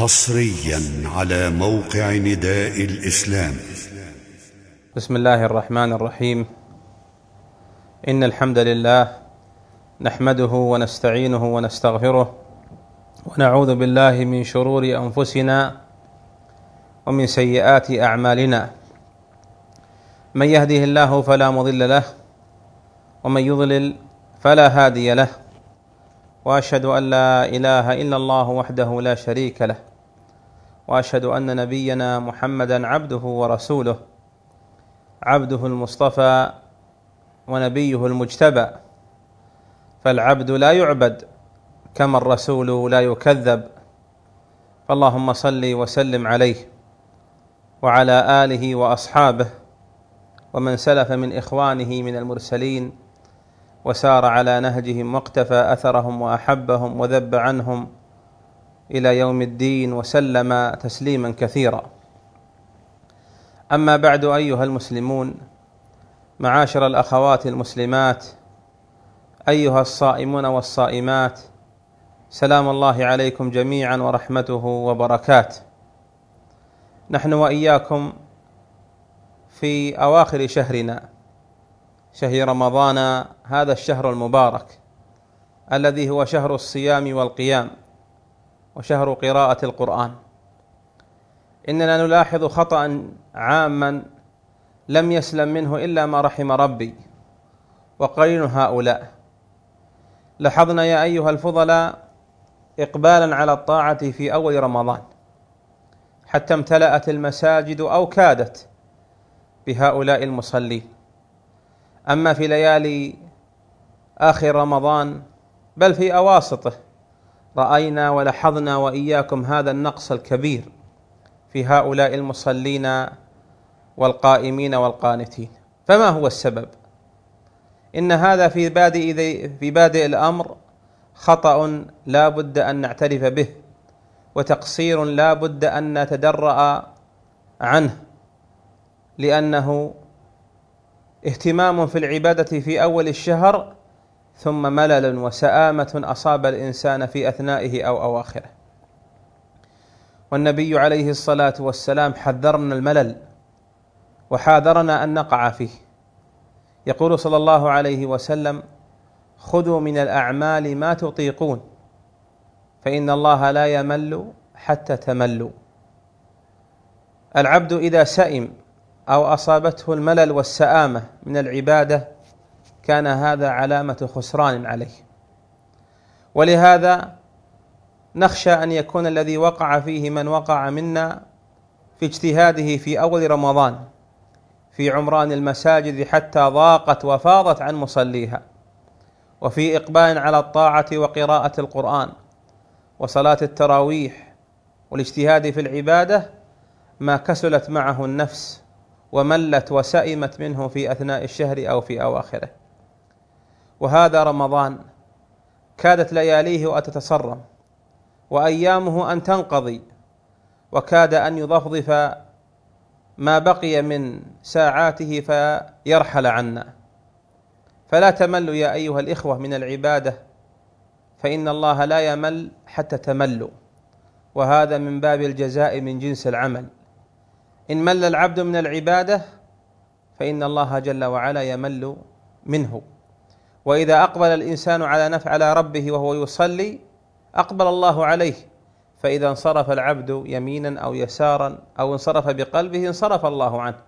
حصريا على موقع نداء الإسلام. بسم الله الرحمن الرحيم. إن الحمد لله نحمده ونستعينه ونستغفره ونعوذ بالله من شرور أنفسنا ومن سيئات أعمالنا. من يهده الله فلا مضل له ومن يضلل فلا هادي له. وأشهد أن لا إله إلا الله وحده لا شريك له. وأشهد أن نبينا محمدا عبده ورسوله عبده المصطفى ونبيه المجتبى. فالعبد لا يعبد كما الرسول لا يكذب. فاللهم صل وسلم عليه وعلى آله وأصحابه ومن سلف من إخوانه من المرسلين وسار على نهجهم واقتفى أثرهم وأحبهم وذب عنهم إلى يوم الدين وسلم تسليما كثيرا. أما بعد أيها المسلمون معاشر الأخوات المسلمات أيها الصائمون والصائمات سلام الله عليكم جميعا ورحمته وبركاته. نحن وإياكم في أواخر شهرنا شهر رمضان هذا الشهر المبارك الذي هو شهر الصيام والقيام. وشهر قراءة القرآن. إننا نلاحظ خطأ عاما لم يسلم منه إلا ما رحم ربي وقرين هؤلاء. لاحظنا يا أيها الفضلاء إقبالا على الطاعة في أول رمضان حتى امتلأت المساجد أو كادت بهؤلاء المصلين. أما في ليالي آخر رمضان بل في أواسطه رأينا ولاحظنا وإياكم هذا النقص الكبير في هؤلاء المصلين والقائمين والقانتين. فما هو السبب؟ إن هذا في بادئ في بادئ الأمر خطأ لا بد أن نعترف به وتقصير لا بد أن نتدرأ عنه لأنه اهتمام في العبادة في أول الشهر ثم ملل وسآمة أصاب الإنسان في أثنائه أو أواخره. والنبي عليه الصلاة والسلام حذرنا الملل وحاذرنا أن نقع فيه. يقول صلى الله عليه وسلم خذوا من الأعمال ما تطيقون فإن الله لا يمل حتى تملوا. العبد إذا سئم أو أصابته الملل والسآمة من العبادة كان هذا علامة خسران عليه. ولهذا نخشى أن يكون الذي وقع فيه من وقع منا في اجتهاده في أول رمضان في عمران المساجد حتى ضاقت وفاضت عن مصليها وفي إقبال على الطاعة وقراءة القرآن وصلاة التراويح والاجتهاد في العبادة ما كسلت معه النفس وملت وسئمت منه في أثناء الشهر أو في أواخره. وهذا رمضان كادت لياليه أن تتصرم وأيامه أن تنقضي وكاد أن يضفضف ما بقي من ساعاته فيرحل عنا. فلا تملوا يا أيها الإخوة من العبادة فإن الله لا يمل حتى تملوا. وهذا من باب الجزاء من جنس العمل. إن مل العبد من العبادة فإن الله جل وعلا يمل منه. وإذا أقبل الإنسان على نفع على ربه وهو يصلي أقبل الله عليه. فإذا انصرف العبد يمينا أو يسارا أو انصرف بقلبه انصرف الله عنه.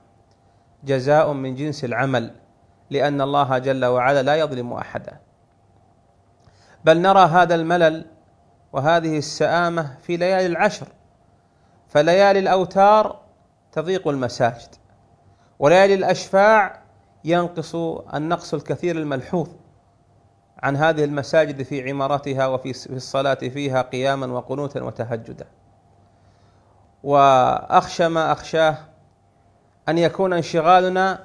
جزاء من جنس العمل لأن الله جل وعلا لا يظلم أحدا. بل نرى هذا الملل وهذه السآمة في ليالي العشر. فليالي الأوتار تضيق المساجد وليالي الأشفاع ينقص النقص الكثير الملحوظ. عن هذه المساجد في عمارتها وفي الصلاة فيها قياما وقنوتا وتهجدا. وأخشى ما أخشاه أن يكون انشغالنا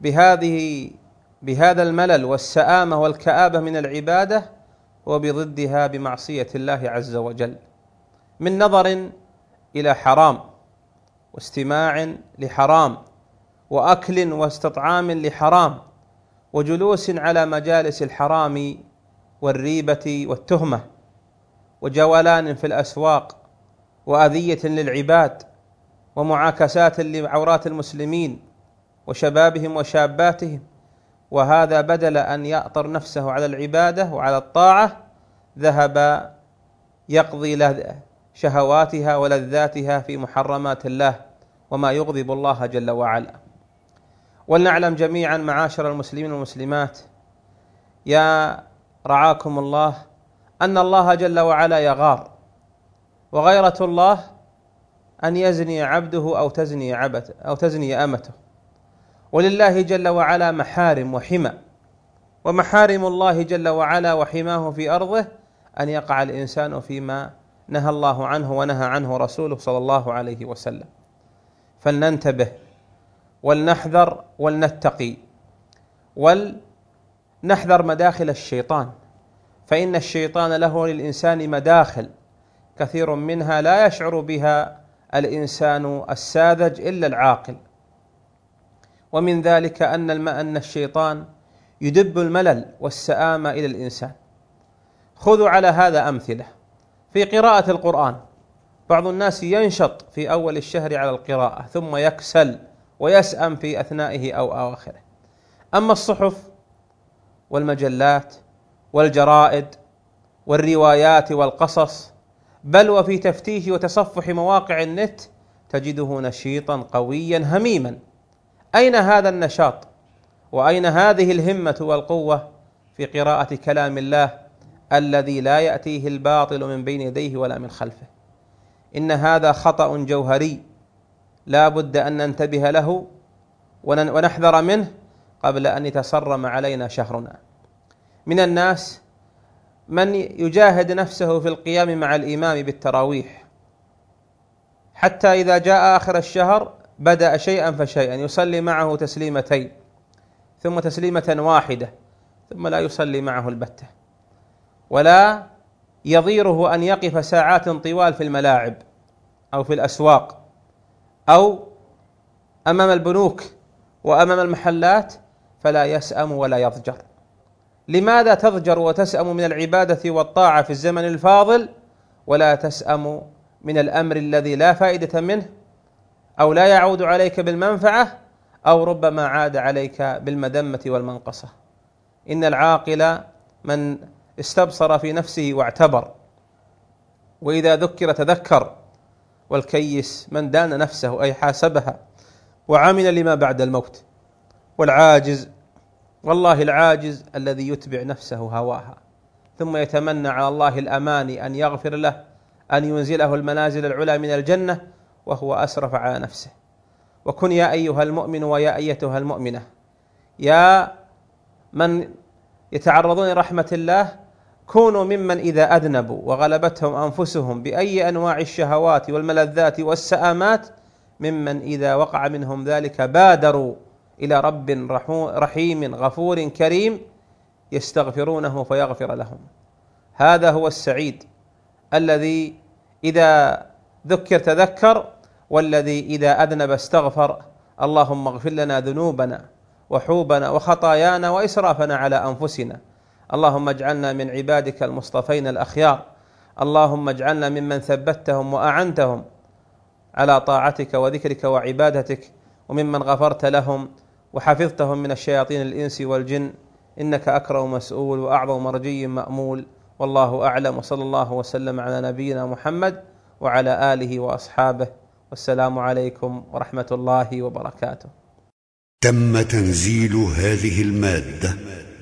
بهذه بهذا الملل والسآمة والكآبة من العبادة وبضدها بمعصية الله عز وجل. من نظر إلى حرام واستماع لحرام وأكل واستطعام لحرام وجلوس على مجالس الحرام والريبة والتهمة وجولان في الأسواق وأذية للعباد ومعاكسات لعورات المسلمين وشبابهم وشاباتهم. وهذا بدل أن يأطر نفسه على العبادة وعلى الطاعة ذهب يقضي شهواتها ولذاتها في محرمات الله وما يغضب الله جل وعلا. ولنعلم جميعا معاشر المسلمين والمسلمات. يا رعاكم الله أن الله جل وعلا يغار وغيرة الله أن يزني عبده أو تزني عبته أو تزني أمته. ولله جل وعلا محارم وحمى ومحارم الله جل وعلا وحماه في أرضه أن يقع الإنسان فيما نهى الله عنه ونهى عنه رسوله صلى الله عليه وسلم. فلننتبه ولنحذر ولنتقي. ولنحذر مداخل الشيطان. فإن الشيطان له للإنسان مداخل كثير منها لا يشعر بها الإنسان الساذج إلا العاقل. ومن ذلك أن أن الشيطان يدب الملل والسآمة إلى الإنسان. خذوا على هذا أمثلة. في قراءة القرآن بعض الناس ينشط في أول الشهر على القراءة ثم يكسل. ويسأم في أثنائه أو أواخره أما الصحف والمجلات والجرائد والروايات والقصص بل وفي تفتيش وتصفح مواقع النت تجده نشيطا قويا هميما. أين هذا النشاط؟ وأين هذه الهمة والقوة في قراءة كلام الله الذي لا يأتيه الباطل من بين يديه ولا من خلفه؟ إن هذا خطأ جوهري. لا بد أن ننتبه له ونحذر منه قبل أن يتصرم علينا شهرنا. من الناس من يجاهد نفسه في القيام مع الإمام بالتراويح. حتى إذا جاء آخر الشهر بدأ شيئا فشيئا يصلي معه تسليمتين ثم تسليمة واحدة ثم لا يصلي معه البتة. ولا يضيره أن يقف ساعات طوال في الملاعب أو في الأسواق. أو أمام البنوك وأمام المحلات فلا يسأم ولا يضجر. لماذا تضجر وتسأم من العبادة والطاعة في الزمن الفاضل ولا تسأم من الأمر الذي لا فائدة منه أو لا يعود عليك بالمنفعة أو ربما عاد عليك بالمذمة والمنقصة؟ إن العاقل من استبصر في نفسه واعتبر وإذا ذكر تذكر والكيس من دان نفسه أي حاسبها وعمل لما بعد الموت. والعاجز والله العاجز الذي يتبع نفسه هواها. ثم يتمنى على الله الاماني أن يغفر له أن ينزله المنازل العلى من الجنة وهو أسرف على نفسه. وكن يا أيها المؤمن ويا أيتها المؤمنة. يا من يتعرضون لرحمة الله كونوا ممن إذا أذنبوا وغلبتهم أنفسهم بأي أنواع الشهوات والملذات والسآمات ممن إذا وقع منهم ذلك بادروا إلى رب رحيم غفور كريم يستغفرونه فيغفر لهم. هذا هو السعيد الذي إذا ذكر تذكر والذي إذا أذنب استغفر اللهم اغفر لنا ذنوبنا وحوبنا وخطايانا وإسرافنا على أنفسنا. اللهم اجعلنا من عبادك المصطفين الأخيار. اللهم اجعلنا ممن ثبتهم وأعنتهم على طاعتك وذكرك وعبادتك وممن غفرت لهم وحفظتهم من الشياطين الإنس والجن. إنك أكرم مسؤول وأعظم مرجي مأمول. والله أعلم. وصلى الله وسلم على نبينا محمد وعلى آله وأصحابه. والسلام عليكم ورحمة الله وبركاته. تم تنزيل هذه المادة